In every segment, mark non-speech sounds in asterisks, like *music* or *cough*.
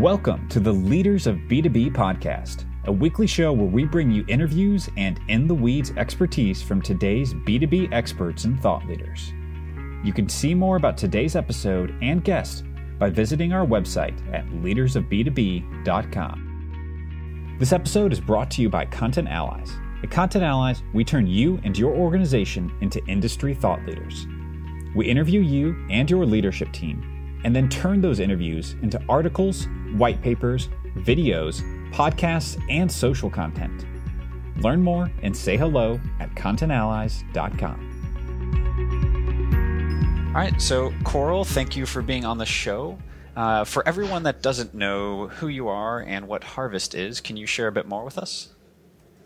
Welcome to the Leaders of B2B podcast, a weekly show where we bring you interviews and in the weeds expertise from today's B2B experts and thought leaders. You can see more about today's episode and guest by visiting our website at leadersofb2b.com. This episode is brought to you by Content Allies. At Content Allies, we turn you and your organization into industry thought leaders. We interview you and your leadership team and then turn those interviews into articles, white papers, videos, podcasts, and social content. Learn more and say hello at contentallies.com. All right, so Coral, thank you for being on the show. Uh, for everyone that doesn't know who you are and what Harvest is, can you share a bit more with us?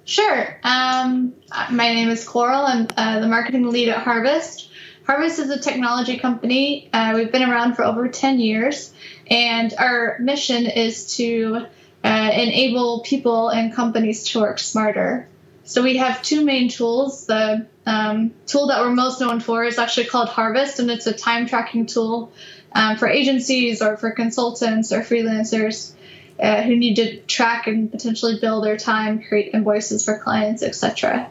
Sure. Um, my name is Coral. I'm uh, the marketing lead at Harvest. Harvest is a technology company. Uh, we've been around for over 10 years, and our mission is to uh, enable people and companies to work smarter. So we have two main tools. The um, tool that we're most known for is actually called Harvest, and it's a time tracking tool um, for agencies or for consultants or freelancers uh, who need to track and potentially bill their time, create invoices for clients, etc.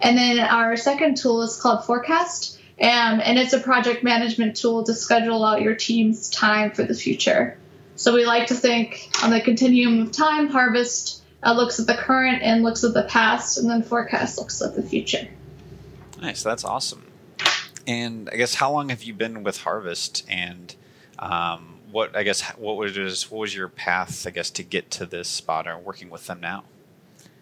And then our second tool is called Forecast um, and it's a project management tool to schedule out your team's time for the future. So we like to think on the continuum of time, harvest uh, looks at the current and looks at the past, and then forecast looks at the future. Nice, that's awesome. And I guess how long have you been with Harvest, and um, what I guess what was what was your path I guess to get to this spot or working with them now?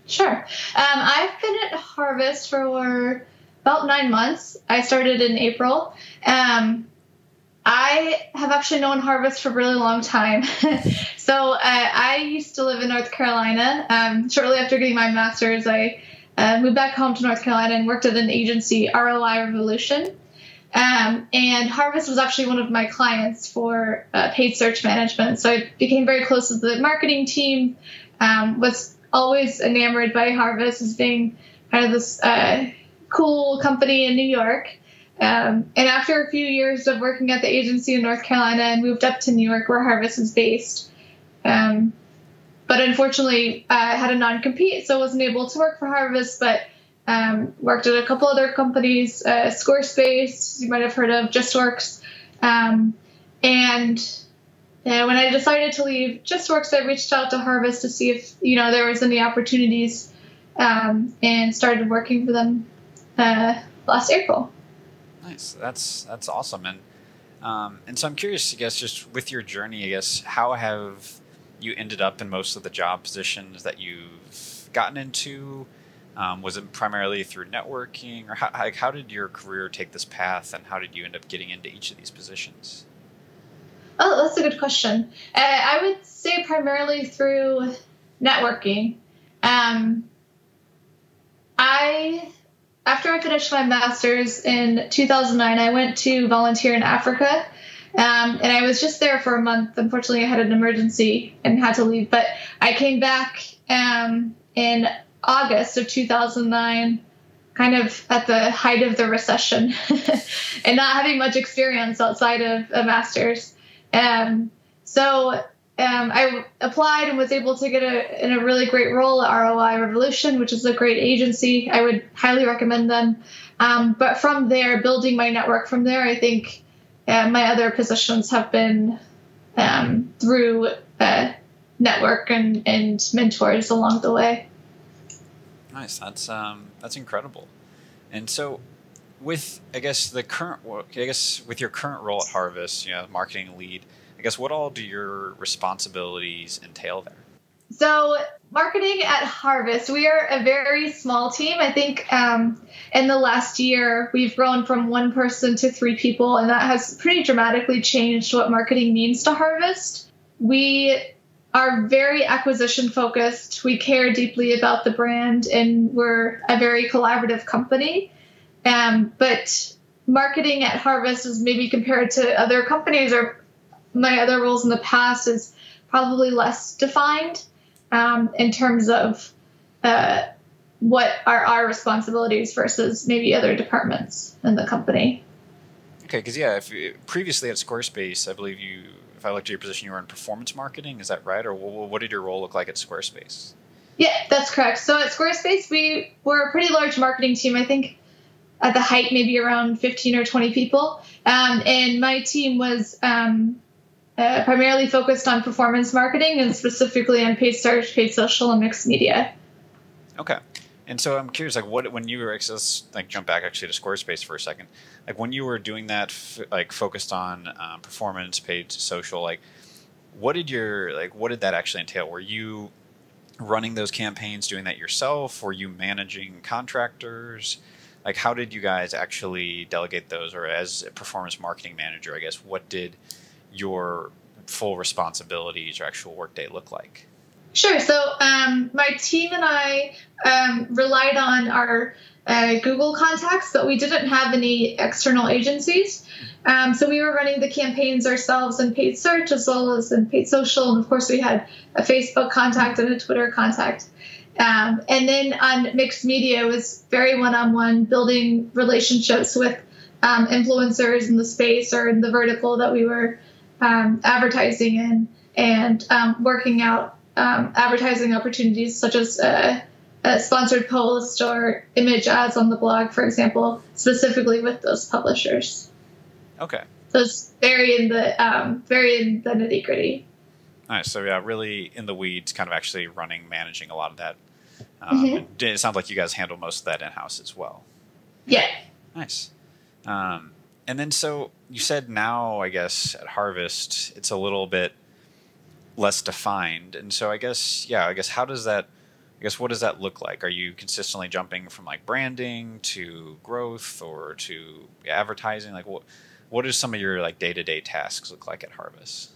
Sure, um, I've been at Harvest for about nine months. I started in April. Um, I have actually known Harvest for a really long time. *laughs* so uh, I used to live in North Carolina. Um, shortly after getting my master's, I uh, moved back home to North Carolina and worked at an agency, ROI Revolution. Um, and Harvest was actually one of my clients for uh, paid search management. So I became very close with the marketing team. Um, was always enamored by Harvest as being kind of this uh, cool company in New York. Um, and after a few years of working at the agency in North Carolina, I moved up to New York, where Harvest is based. Um, but unfortunately, I had a non compete, so wasn't able to work for Harvest, but um, worked at a couple other companies, uh, Squarespace, you might have heard of, JustWorks. Um, and uh, when I decided to leave JustWorks, I reached out to Harvest to see if you know there was any opportunities um, and started working for them uh, last April. Nice. That's that's awesome. And um, and so I'm curious, I guess, just with your journey, I guess, how have you ended up in most of the job positions that you've gotten into? Um, was it primarily through networking, or how, like, how did your career take this path, and how did you end up getting into each of these positions? Oh, that's a good question. Uh, I would say primarily through networking. Um, I after I finished my master's in 2009, I went to volunteer in Africa. Um, and I was just there for a month. Unfortunately, I had an emergency and had to leave. But I came back um, in August of 2009, kind of at the height of the recession, *laughs* and not having much experience outside of a master's. Um, so um, I applied and was able to get a, in a really great role at ROI Revolution, which is a great agency. I would highly recommend them. Um, but from there, building my network from there, I think uh, my other positions have been um, through uh, network and, and mentors along the way. Nice. That's um, that's incredible. And so, with I guess the current I guess with your current role at Harvest, you know, marketing lead I guess what all do your responsibilities entail there? So, marketing at Harvest, we are a very small team. I think um, in the last year, we've grown from one person to three people, and that has pretty dramatically changed what marketing means to Harvest. We are very acquisition focused. We care deeply about the brand, and we're a very collaborative company. Um, but marketing at Harvest is maybe compared to other companies or my other roles in the past is probably less defined um, in terms of uh, what are our responsibilities versus maybe other departments in the company. Okay, because yeah, if previously at Squarespace, I believe you, if I looked at your position, you were in performance marketing. Is that right, or what did your role look like at Squarespace? Yeah, that's correct. So at Squarespace, we were a pretty large marketing team. I think at the height, maybe around 15 or 20 people. Um, and my team was um, uh, primarily focused on performance marketing and specifically on paid search, paid social, and mixed media. Okay. And so I'm curious, like, what when you were let's like jump back actually to Squarespace for a second, like when you were doing that, f- like focused on um, performance, paid social, like, what did your like what did that actually entail? Were you running those campaigns, doing that yourself? Were you managing contractors? Like, how did you guys actually delegate those, or as a performance marketing manager, I guess, what did your full responsibilities or actual workday look like? Sure. So um, my team and I um, relied on our uh, Google contacts, but we didn't have any external agencies. Um, so we were running the campaigns ourselves in paid search as well as in paid social. And of course, we had a Facebook contact and a Twitter contact. Um, and then on mixed media, it was very one on one, building relationships with um, influencers in the space or in the vertical that we were um, advertising in and um, working out um, advertising opportunities such as a, a, sponsored post or image ads on the blog, for example, specifically with those publishers. Okay. So it's very in the um, very in the nitty gritty. Nice. So yeah, really in the weeds, kind of actually running, managing a lot of that. Um, mm-hmm. It sounds like you guys handle most of that in house as well. Yeah. Nice. Um, and then so you said now, I guess at Harvest, it's a little bit less defined. And so I guess, yeah, I guess how does that, I guess, what does that look like? Are you consistently jumping from like branding to growth or to advertising? Like what, what do some of your like day to day tasks look like at Harvest?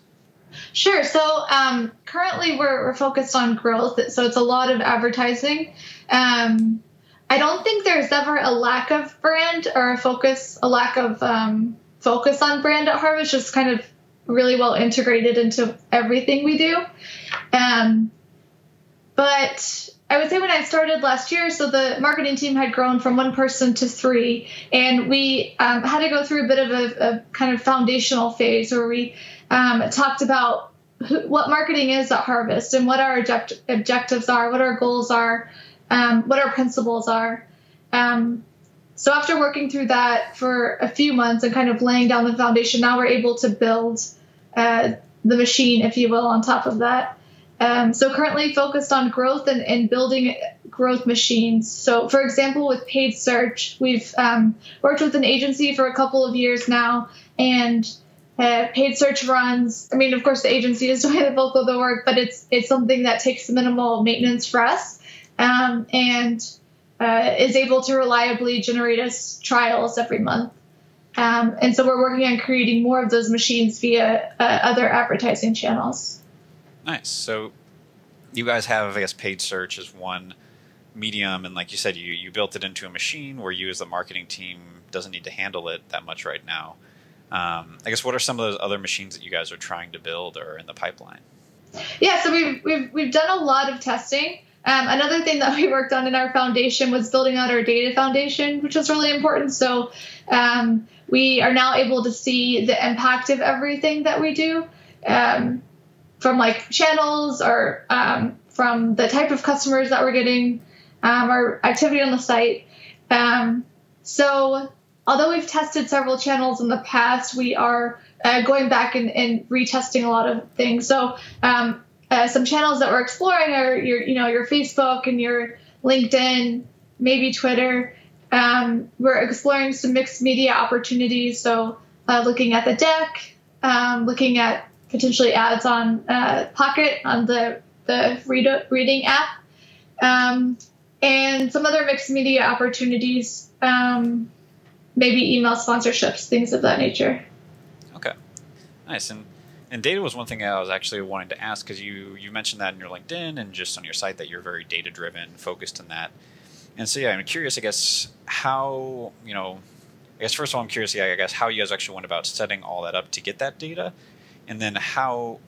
Sure. So um, currently we're, we're focused on growth. So it's a lot of advertising. Um, I don't think there's ever a lack of brand or a focus, a lack of um, focus on brand at Harvest. Just kind of really well integrated into everything we do. Um, but I would say when I started last year, so the marketing team had grown from one person to three, and we um, had to go through a bit of a, a kind of foundational phase where we um, talked about who, what marketing is at Harvest and what our object, objectives are, what our goals are, um, what our principles are. Um, so after working through that for a few months and kind of laying down the foundation, now we're able to build uh, the machine, if you will, on top of that. Um, so currently focused on growth and, and, building growth machines. So for example, with paid search, we've um, worked with an agency for a couple of years now, and uh, paid search runs. I mean, of course, the agency is doing *laughs* the bulk of the work, but it's it's something that takes minimal maintenance for us, um, and uh, is able to reliably generate us trials every month. Um, and so we're working on creating more of those machines via uh, other advertising channels. Nice. So you guys have, I guess, paid search as one medium, and like you said, you you built it into a machine where you, as the marketing team, doesn't need to handle it that much right now. Um, I guess what are some of those other machines that you guys are trying to build or in the pipeline? Yeah, so we've we've we've done a lot of testing. Um, another thing that *laughs* we worked on in our foundation was building out our data foundation, which was really important. So um, we are now able to see the impact of everything that we do um, from like channels or um, from the type of customers that we're getting, um, our activity on the site. Um, so although we've tested several channels in the past, we are uh, going back and, and, retesting a lot of things. So um, uh, some channels that we're exploring are your, you know, your Facebook and your LinkedIn, maybe Twitter. Um, we're exploring some mixed media opportunities. So uh, looking at the deck, um, looking at potentially ads on uh, Pocket on the the read- reading app, um, and some other mixed media opportunities. Um, maybe email sponsorships, things of that nature. Okay, nice. And and data was one thing I was actually wanting to ask because you you mentioned that in your LinkedIn and just on your site that you're very data driven, focused in that. And so yeah, I'm curious. I guess how you know. I guess first of all, I'm curious. Yeah, I guess how you guys actually went about setting all that up to get that data, and then how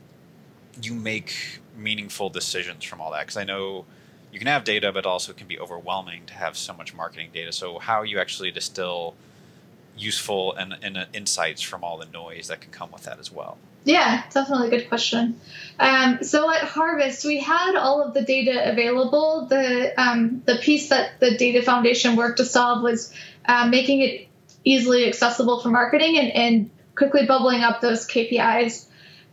you make meaningful decisions from all that. Because I know you can have data, but also it can be overwhelming to have so much marketing data. So how you actually distill useful and, and uh, insights from all the noise that can come with that as well? Yeah, definitely a good question. Um, so at Harvest, we had all of the data available. The um, the piece that the Data Foundation worked to solve was uh, making it easily accessible for marketing and, and quickly bubbling up those KPIs.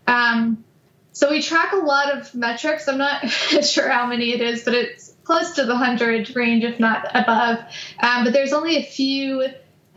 Um, so we track a lot of metrics. I'm not *laughs* sure how many it is, but it's close to the 100 range, if not above. Um, but there's only a few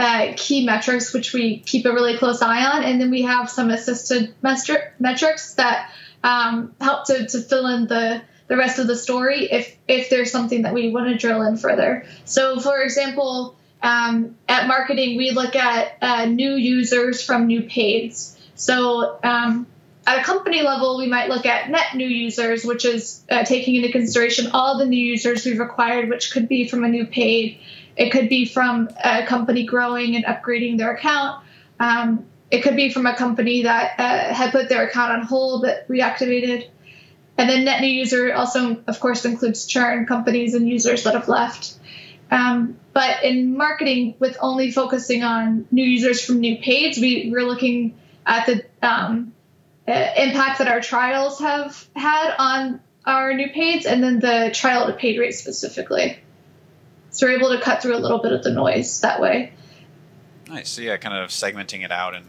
uh, key metrics which we keep a really close eye on, and then we have some assisted metrics that um, help to, to fill in the the rest of the story if if there's something that we want to drill in further. So, for example, um, at marketing, we look at uh, new users from new paids. So, um, at a company level, we might look at net new users, which is uh, taking into consideration all the new users we've acquired, which could be from a new paid. It could be from a company growing and upgrading their account. Um, it could be from a company that uh, had put their account on hold but reactivated. And then net new user also, of course, includes churn companies and users that have left. Um, but in marketing, with only focusing on new users from new paids, we, we're looking at the um, uh, impact that our trials have had on our new paids and then the trial to paid rate specifically. So we're able to cut through a little bit of the noise that way. Nice. So yeah, kind of segmenting it out and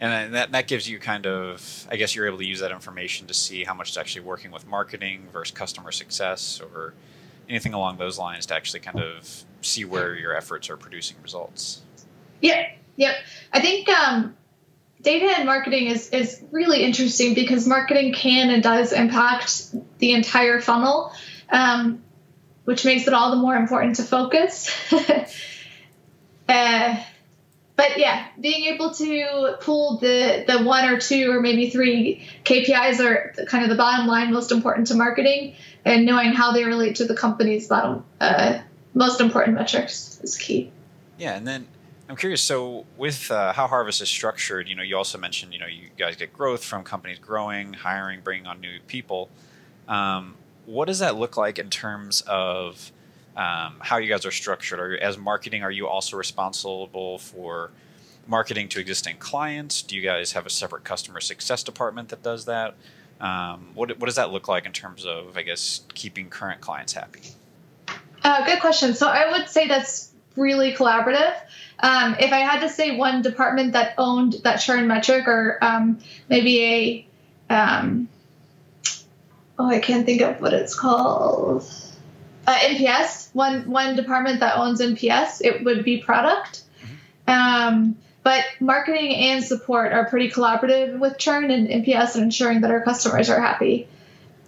and that, that gives you kind of i guess you're able to use that information to see how much is actually working with marketing versus customer success or anything along those lines to actually kind of see where your efforts are producing results yep yep i think um, data and marketing is, is really interesting because marketing can and does impact the entire funnel um, which makes it all the more important to focus. *laughs* uh, but yeah, being able to pull the the one or two or maybe three KPIs are kind of the bottom line most important to marketing, and knowing how they relate to the company's bottom uh, most important metrics is key. Yeah, and then I'm curious. So, with uh, how Harvest is structured, you know, you also mentioned, you know, you guys get growth from companies growing, hiring, bringing on new people. Um, what does that look like in terms of um, how you guys are structured? Are you, as marketing, are you also responsible for marketing to existing clients? Do you guys have a separate customer success department that does that? Um, what, what does that look like in terms of, I guess, keeping current clients happy? Uh, good question. So I would say that's really collaborative. Um, if I had to say one department that owned that churn metric or um, maybe a um, oh, I can't think of what it's called. Uh, NPS, one one department that owns NPS, it would be product. Mm-hmm. Um, but marketing and support are pretty collaborative with churn and NPS and ensuring that our customers are happy.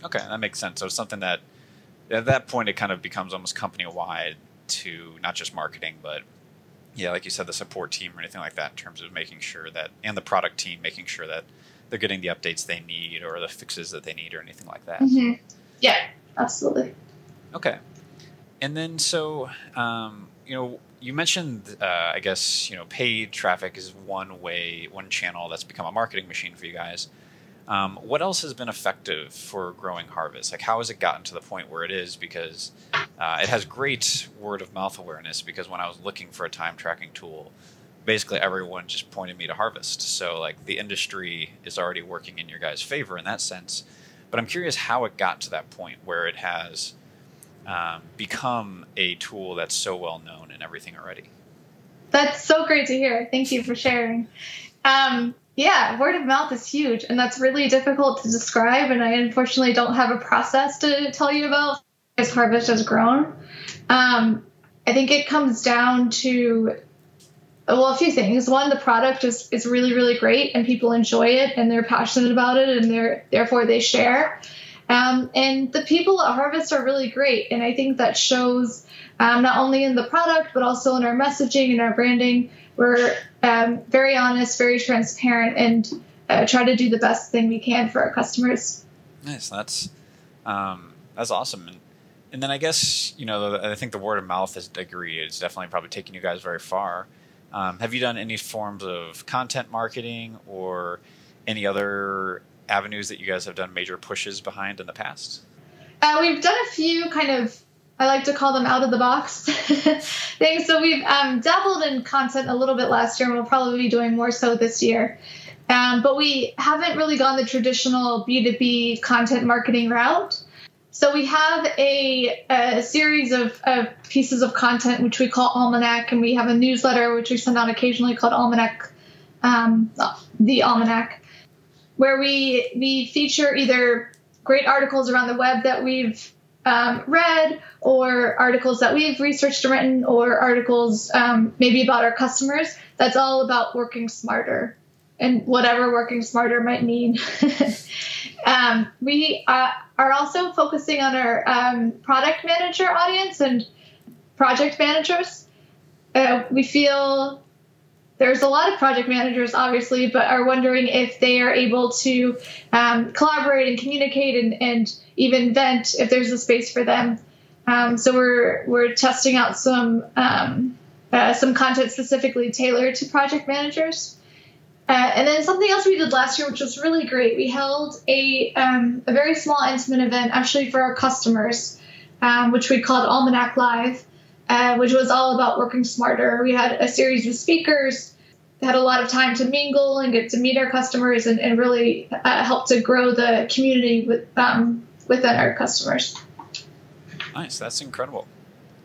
Okay, that makes sense. So something that at that point it kind of becomes almost company wide to not just marketing, but yeah, like you said, the support team or anything like that in terms of making sure that and the product team making sure that they're getting the updates they need or the fixes that they need or anything like that. Mm-hmm. Yeah, absolutely. Okay. And then, so, um, you know, you mentioned, uh, I guess, you know, paid traffic is one way, one channel that's become a marketing machine for you guys. Um, what else has been effective for growing Harvest? Like, how has it gotten to the point where it is? Because uh, it has great word of mouth awareness. Because when I was looking for a time tracking tool, basically everyone just pointed me to Harvest. So like the industry is already working in your guys' favor in that sense. But I'm curious how it got to that point where it has um, become a tool that's so well known and everything already. That's so great to hear. Thank you for sharing. Um, yeah, word of mouth is huge, and that's really difficult to describe. And I unfortunately don't have a process to tell you about as Harvest has grown. Um, I think it comes down to well, a few things. One, the product is, is really, really great and people enjoy it and they're passionate about it and they're therefore they share. Um, and the people at Harvest are really great. And I think that shows um, not only in the product, but also in our messaging and our branding. We're um, very honest, very transparent, and uh, try to do the best thing we can for our customers. Nice. That's um, that's awesome. And, and then I guess you know I think the word of mouth is degree is definitely probably taking you guys very far. Um, have you done any forms of content marketing or any other avenues that you guys have done major pushes behind in the past? Uh, we've done a few kind of I like to call them out of the box *laughs* things. So we've um, dabbled in content a little bit last year, and we'll probably be doing more so this year. Um, but we haven't really gone the traditional B2B content marketing route. So we have a, a series of, of, pieces of content which we call Almanac, and we have a newsletter which we send out occasionally called Almanac, um, the Almanac, where we we feature either great articles around the web that we've um, read, or articles that we've researched and written, or articles um, maybe about our customers. That's all about working smarter and whatever working smarter might mean. *laughs* um, we uh, are also focusing on our um, product manager audience and project managers. Uh, we feel there's a lot of project managers, obviously, but are wondering if they are able to um, collaborate and communicate and, and, even vent if there's a space for them. Um, so we're we're testing out some um, uh, some content specifically tailored to project managers. Uh, and then something else we did last year, which was really great, we held a, um, a very small, intimate event actually for our customers, um, which we called Almanac Live, uh, which was all about working smarter. We had a series of speakers, had a lot of time to mingle and get to meet our customers and, and really uh, help to grow the community with, um, within our customers. Nice, that's incredible.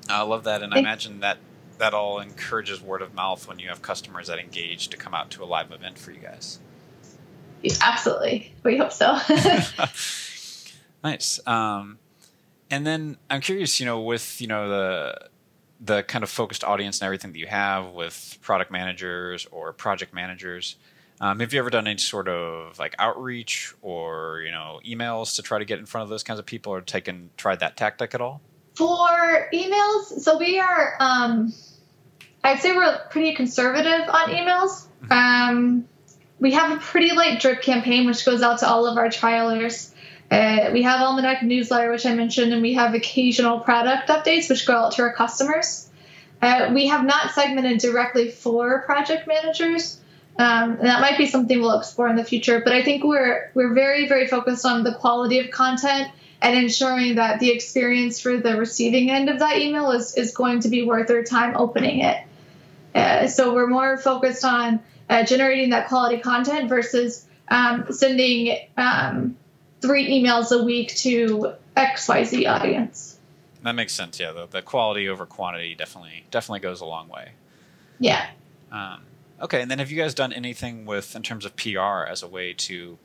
I love that, and I imagine that that all encourages word of mouth when you have customers that engage to come out to a live event for you guys. Absolutely, we hope so. *laughs* *laughs* nice. Um, and then I'm curious, you know, with you know the the kind of focused audience and everything that you have with product managers or project managers. Um, have you ever done any sort of like outreach or you know emails to try to get in front of those kinds of people, or taken tried that tactic at all? For emails, so we are um, I'd say we're pretty conservative on emails. Um, we have a pretty light drip campaign, which goes out to all of our trialers. Uh, we have Almanac newsletter, which I mentioned, and we have occasional product updates, which go out to our customers. Uh, we have not segmented directly for project managers. Um, and that might be something we'll explore in the future. But I think we're we're very very focused on the quality of content and ensuring that the experience for the receiving end of that email is is going to be worth their time opening it. Uh, so we're more focused on uh, generating that quality content versus um, sending um, three emails a week to XYZ audience. That makes sense. Yeah, the, the quality over quantity definitely definitely goes a long way. Yeah. Um, okay, and then have you guys done anything with in terms of PR as a way to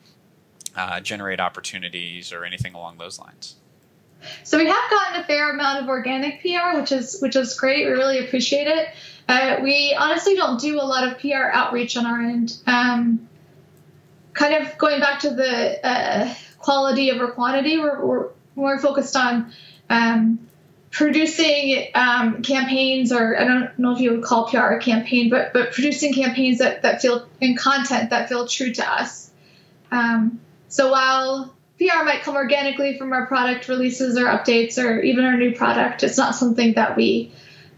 uh, generate opportunities or anything along those lines? So we have gotten a fair amount of organic PR, which is which is great. We really appreciate it. Uh, we honestly don't do a lot of PR outreach on our end. Um, kind of going back to the uh, quality over quantity, we're, we're more focused on um, producing um, campaigns, or I don't know if you would call PR a campaign, but but producing campaigns that, that feel in content that feel true to us. Um, so while PR might come organically from our product releases or updates or even our new product, it's not something that we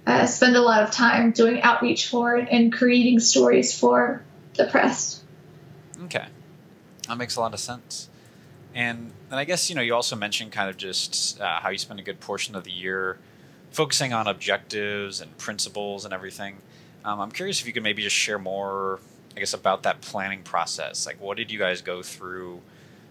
uh, spend a lot of time doing outreach for and creating stories for the press. Okay, that makes a lot of sense. And and I guess you know you also mentioned kind of just uh, how you spend a good portion of the year focusing on objectives and principles and everything. Um, I'm curious if you could maybe just share more, I guess, about that planning process. Like, what did you guys go through?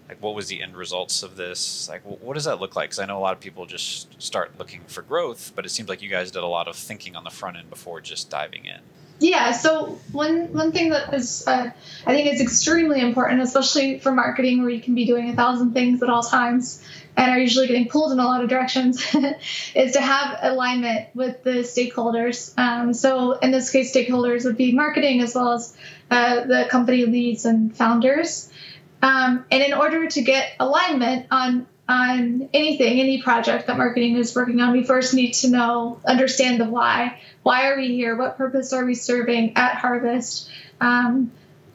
Like what was the end results of this? Like what does that look like? Because i know a lot of people just start looking for growth but it seems like you guys did a lot of thinking on the front end before just diving in. Yeah so one one thing that is uh, i think is extremely important especially for marketing where you can be doing a thousand things at all times and are usually getting pulled in a lot of directions *laughs* is to have alignment with the stakeholders. Um, so in this case stakeholders would be marketing as well as uh, the company leads and founders um, and in order to get alignment on on anything, any project that marketing is working on, we first need to know, understand the why. Why are we here? What purpose are we serving at Harvest? Um,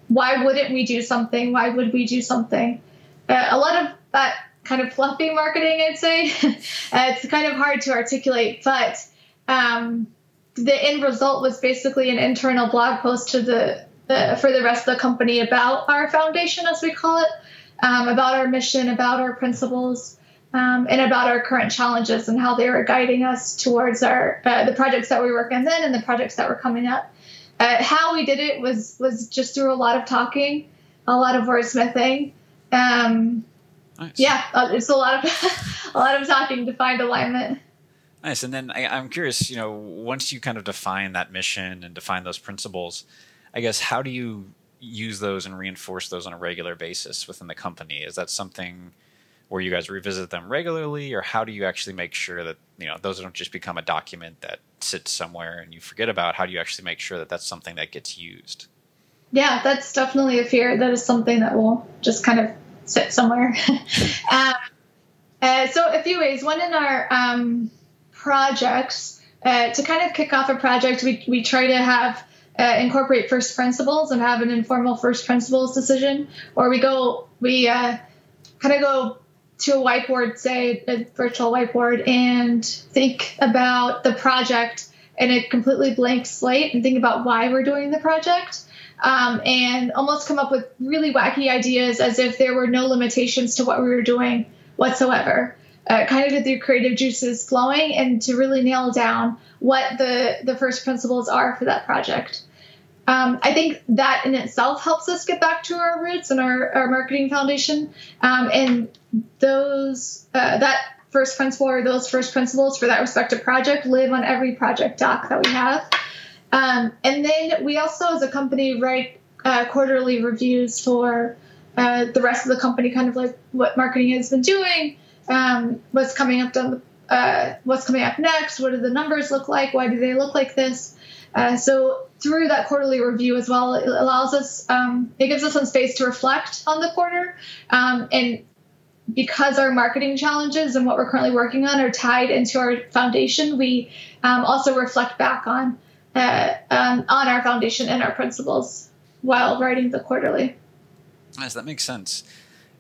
why wouldn't we do something? Why would we do something? Uh, a lot of that kind of fluffy marketing, I'd say. *laughs* uh, it's kind of hard to articulate, but um, the end result was basically an internal blog post to the the, for the rest of the company about our foundation, as we call it, um, about our mission, about our principles, um, and about our current challenges and how they were guiding us towards our uh, the projects that we were working on then and the projects that were coming up. Uh, how we did it was was just through a lot of talking, a lot of wordsmithing. Um, nice. Yeah, uh, it's a lot of *laughs* a lot of talking to find alignment. Nice. And then I, I'm curious, you know, once you kind of define that mission and define those principles, I guess how do you use those and reinforce those on a regular basis within the company? Is that something where you guys revisit them regularly, or how do you actually make sure that you know those don't just become a document that sits somewhere and you forget about? How do you actually make sure that that's something that gets used? Yeah, that's definitely a fear. That is something that will just kind of sit somewhere. *laughs* um, uh, so a few ways. One in our um, projects uh, to kind of kick off a project, we we try to have uh, incorporate first principles and have an informal first principles decision, or we go we uh, kind of go to a whiteboard, say a virtual whiteboard, and think about the project in a completely blank slate and think about why we're doing the project. Um, and almost come up with really wacky ideas as if there were no limitations to what we were doing whatsoever. Uh, kind of get the creative juices flowing and to really nail down what the, the first principles are for that project. Um, I think that in itself helps us get back to our roots and our, our marketing foundation. Um, and those uh, that first principle or those first principles for that respective project live on every project doc that we have. Um, and then we also, as a company, write uh, quarterly reviews for uh, the rest of the company, kind of like what marketing has been doing, um, what's coming up the, uh, what's coming up next, what do the numbers look like, why do they look like this. Uh, so through that quarterly review as well, it allows us, um, it gives us some space to reflect on the quarter. Um, and because our marketing challenges and what we're currently working on are tied into our foundation, we um, also reflect back on uh, um, on our foundation and our principles while writing the quarterly. Yes, that makes sense.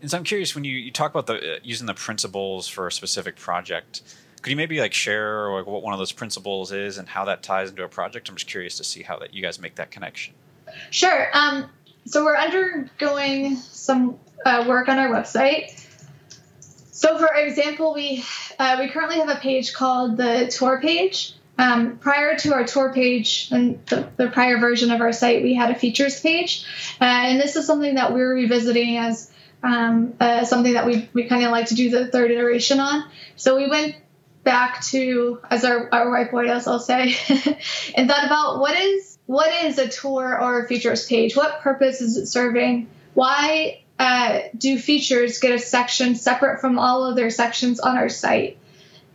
And so I'm curious when you, you talk about the uh, using the principles for a specific project could you maybe like share like what one of those principles is and how that ties into a project? I'm just curious to see how that you guys make that connection. Sure. Um, so we're undergoing some uh, work on our website. So, for example, we uh, we currently have a page called the tour page. Um, prior to our tour page and the, the, prior version of our site, we had a features page, uh, and this is something that we're revisiting as um, uh, something that we, we kind of like to do the third iteration on. So we went back to as our, our whiteboard, as I'll say, *laughs* and thought about what is what is a tour or a features page? What purpose is it serving? Why uh, do features get a section separate from all other sections on our site?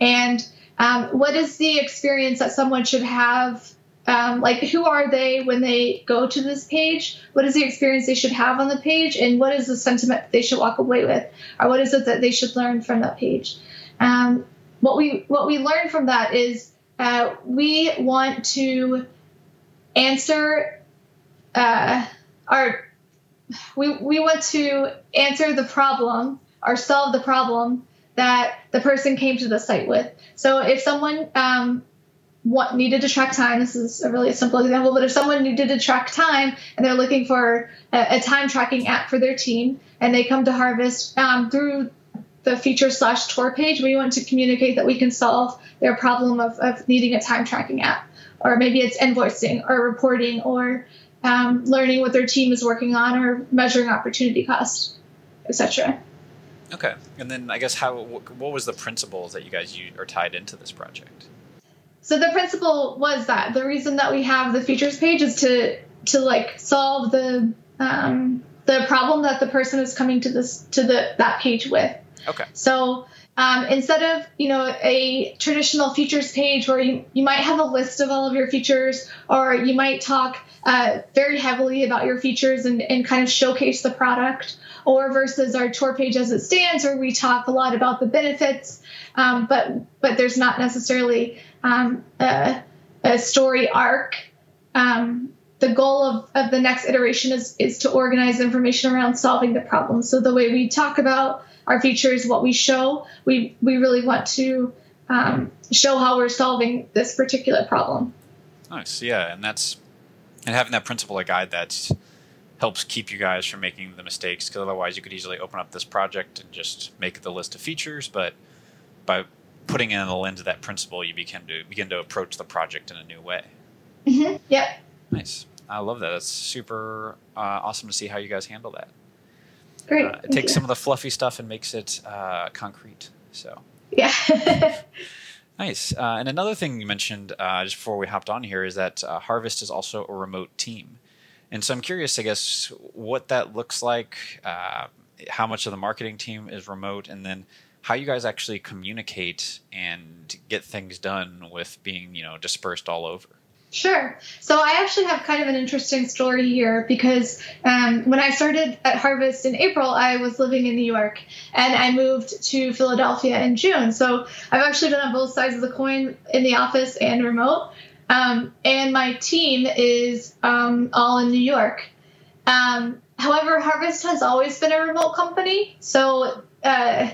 And um, what is the experience that someone should have? Um, like, who are they when they go to this page? What is the experience they should have on the page? And what is the sentiment they should walk away with? Or what is it that they should learn from that page? Um, what we what we learned from that is uh, we want to answer uh, our we we want to answer the problem or solve the problem that the person came to the site with. So if someone um, what needed to track time, this is a really simple example, but if someone needed to track time and they're looking for a, a time tracking app for their team and they come to Harvest um, through the feature slash tour page, we want to communicate that we can solve their problem of, of needing a time tracking app. Or maybe it's invoicing or reporting or um, learning what their team is working on or measuring opportunity cost, etc. Okay, and then I guess how what was the principles that you guys are tied into this project? So the principle was that the reason that we have the features page is to to like solve the um, the problem that the person is coming to this to the that page with. Okay. So um, instead of you know a traditional features page where you, you might have a list of all of your features or you might talk uh, very heavily about your features and, and kind of showcase the product or versus our tour page as it stands where we talk a lot about the benefits um, but but there's not necessarily um, a, a, story arc um, the goal of, of the next iteration is, is to organize information around solving the problem so the way we talk about our features, what we show. We we really want to um, show how we're solving this particular problem. Nice, yeah, and that's and having that principle to guide that helps keep you guys from making the mistakes because otherwise you could easily open up this project and just make the list of features but by putting in the lens of that principle you begin to begin to approach the project in a new way Mm-hmm. Yep. nice i love that that's super uh, awesome to see how you guys handle that Great. uh, it takes you. some of the fluffy stuff and makes it uh, concrete so Yeah. *laughs* Nice. Uh, and another thing you mentioned uh, just before we hopped on here is that uh, Harvest is also a remote team. And so I'm curious, I guess, what that looks like, uh, how much of the marketing team is remote, and then how you guys actually communicate and get things done with being, you know, dispersed all over. Sure. So I actually have kind of an interesting story here because um, when I started at Harvest in April, I was living in New York and I moved to Philadelphia in June. So I've actually been on both sides of the coin in the office and remote. Um, and my team is um, all in New York. Um, however, Harvest has always been a remote company. So uh,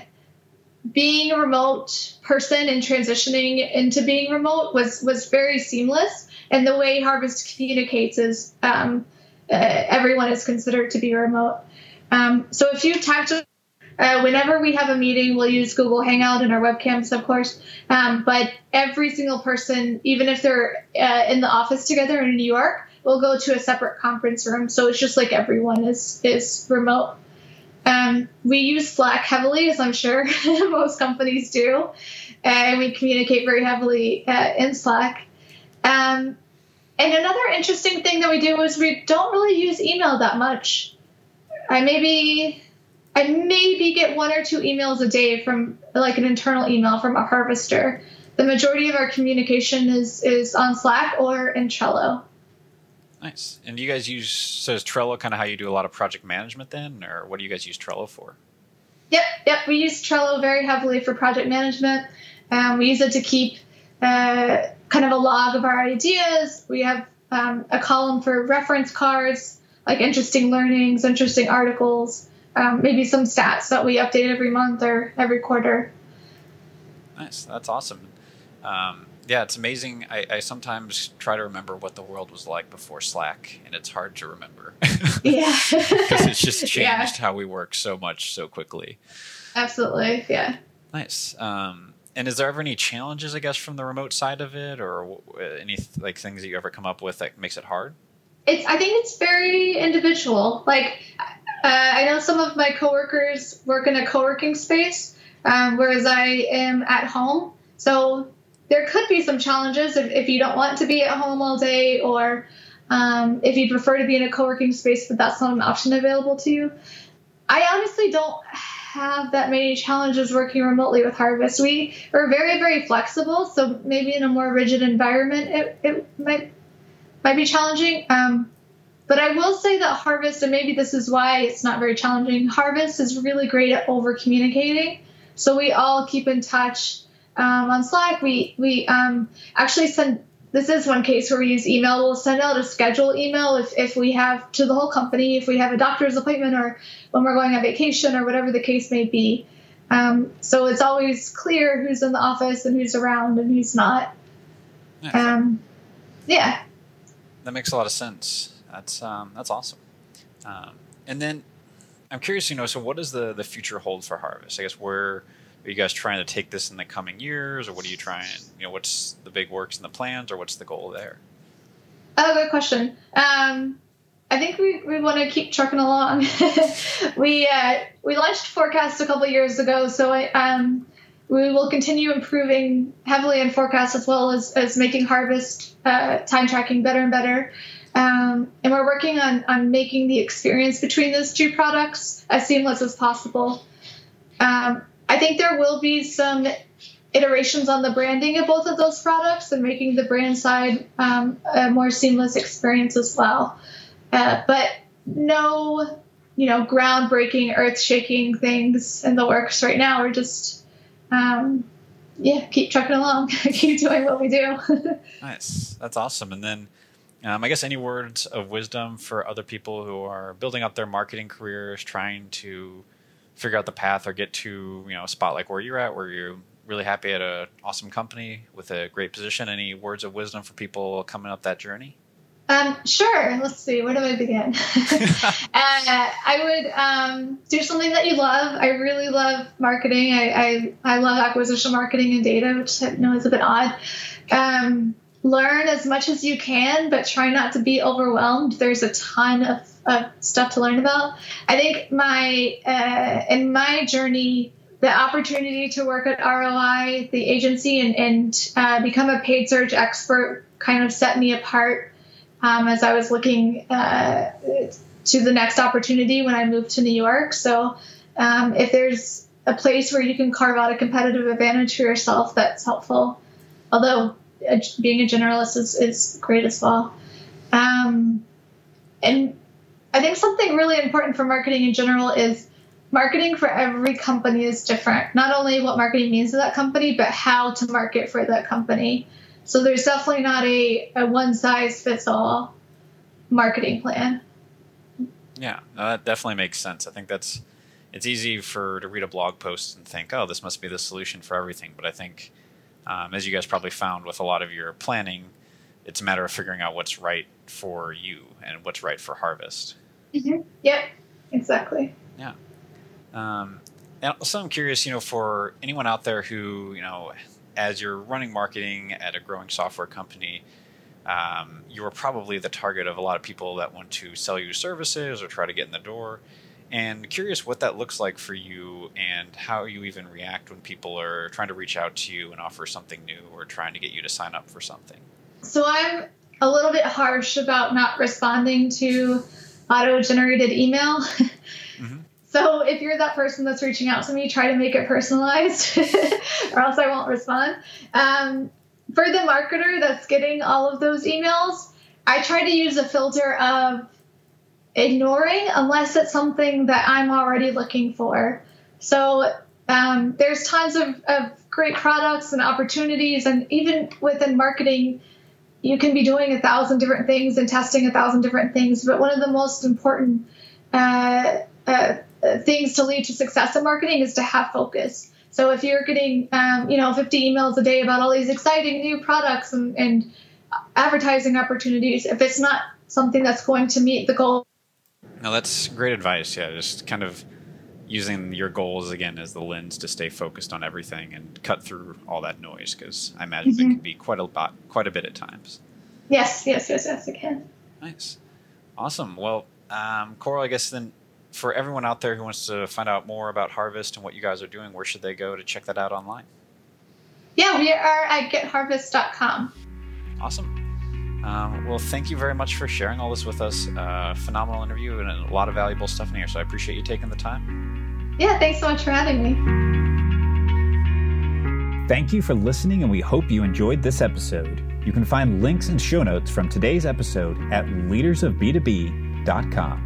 being a remote person and transitioning into being remote was, was very seamless and the way Harvest communicates is um, uh, everyone is considered to be remote. Um, so a few tactical. Uh, whenever we have a meeting, we'll use Google Hangout and our webcams, of course. Um, but every single person, even if they're uh, in the office together in New York, will go to a separate conference room. So it's just like everyone is is remote. Um, we use Slack heavily, as I'm sure *laughs* most companies do, and we communicate very heavily uh, in Slack. Um, and another interesting thing that we do is we don't really use email that much. I maybe I maybe get one or two emails a day from like an internal email from a harvester. The majority of our communication is is on Slack or in Trello. Nice. And do you guys use, so is Trello kind of how you do a lot of project management then, or what do you guys use Trello for? Yep, yep. We use Trello very heavily for project management. Um, we use it to keep uh, kind of a log of our ideas. We have um, a column for reference cards, like interesting learnings, interesting articles, um, maybe some stats that we update every month or every quarter. Nice. That's awesome. Um, yeah, it's amazing. I, I sometimes try to remember what the world was like before Slack, and it's hard to remember *laughs* Yeah. *laughs* because it's just *laughs* changed Yeah. how we work so much so quickly. Absolutely. Yeah. Nice. Um, and is there ever any challenges, I guess, from the remote side of it, or any like things that you ever come up with that makes it hard? It's. I think it's very individual. Like, uh, I know some of my coworkers work in a co-working space, um, whereas I am at home. So there could be some challenges if, if you don't want to be at home all day, or um, if you prefer to be in a co-working space, but that's not an option available to you. I honestly don't have that many challenges working remotely with Harvest. We are very, very flexible, so maybe in a more rigid environment, it, it might might be challenging. Um, but I will say that Harvest, and maybe this is why it's not very challenging, Harvest is really great at over communicating. So we all keep in touch um, on Slack. We we um, actually send. This is one case where we use email. We'll send out a schedule email if, if we have to the whole company, if we have a doctor's appointment or when we're going on vacation or whatever the case may be. Um, so it's always clear who's in the office and who's around and who's not. Yeah, Um, yeah. that makes a lot of sense. That's um, that's awesome. Um, and then I'm curious, you know, so what does the the future hold for Harvest? I guess where are you guys trying to take this in the coming years, or what are you trying? You know, what's the big works and the plans, or what's the goal there? Oh, good question. Um, I think we, we want to keep trucking along. *laughs* we uh, we launched Forecast a couple years ago, so I, um, we will continue improving heavily in Forecast as well as, as making Harvest uh, time tracking better and better. Um, and we're working on, on making the experience between those two products as seamless as possible. Um, I think there will be some iterations on the branding of both of those products and making the brand side um, a more seamless experience as well. Uh, but no, you know, groundbreaking, earth-shaking things in the works right now. We're just, um, yeah, keep trucking along, *laughs* keep doing what we do. *laughs* Nice. That's awesome. And then, um, I guess any words of wisdom for other people who are building up their marketing careers, trying to figure out the path or get to you know a spot like where you're at, where you're really happy at an awesome company with a great position. Any words of wisdom for people coming up that journey? Um, sure. Let's see. Where do I begin? *laughs* *laughs* uh, I would um, do something that you love. I really love marketing. I, I, I love acquisition marketing and data, which I know is a bit odd. Um, learn as much as you can, but try not to be overwhelmed. There's a ton of, of stuff to learn about. I think my uh, in my journey, the opportunity to work at ROI, the agency, and, and uh, become a paid search expert kind of set me apart um, as I was looking uh, to the next opportunity when I moved to New York. So um, if there's a place where you can carve out a competitive advantage for yourself, that's helpful. Although being a generalist is, is great as well. Um, and I think something really important for marketing in general is marketing for every company is different. Not only what marketing means to that company, but how to market for that company. So there's definitely not a, a one size fits all marketing plan. Yeah, no, that definitely makes sense. I think that's it's easy for to read a blog post and think, oh, this must be the solution for everything. But I think, um, as you guys probably found with a lot of your planning, it's a matter of figuring out what's right for you and what's right for harvest. Mm-hmm. Yep, exactly. Yeah. Um, and also, I'm curious, you know, for anyone out there who, you know, as you're running marketing at a growing software company, um, you are probably the target of a lot of people that want to sell you services or try to get in the door. And curious what that looks like for you and how you even react when people are trying to reach out to you and offer something new or trying to get you to sign up for something. So I'm a little bit harsh about not responding to auto generated email. *laughs* Mm-hmm. So if you're that person that's reaching out to me, try to make it personalized, *laughs* or else I won't respond. Um, for the marketer that's getting all of those emails, I try to use a filter of ignoring unless it's something that I'm already looking for. So um, there's tons of, of great products and opportunities, and even within marketing, you can be doing a thousand different things and testing a thousand different things. But one of the most important uh, uh, things to lead to success in marketing is to have focus. So if you're getting, um, you know, 50 emails a day about all these exciting new products and, and advertising opportunities, if it's not something that's going to meet the goal. No, that's great advice. Yeah, just kind of using your goals again as the lens to stay focused on everything and cut through all that noise because I imagine mm-hmm. it can be quite a lot, quite a bit at times. Yes, yes, yes, yes, it can. Nice, awesome. Well, um, Coral, I guess then for everyone out there who wants to find out more about Harvest and what you guys are doing, where should they go to check that out online? Yeah, we are at getharvest.com. Awesome. Um, well, thank you very much for sharing all this with us. Uh, phenomenal interview and a lot of valuable stuff in here. So I appreciate you taking the time. Yeah, thanks so much for having me. Thank you for listening, and we hope you enjoyed this episode. You can find links and show notes from today's episode at leadersofb2b.com.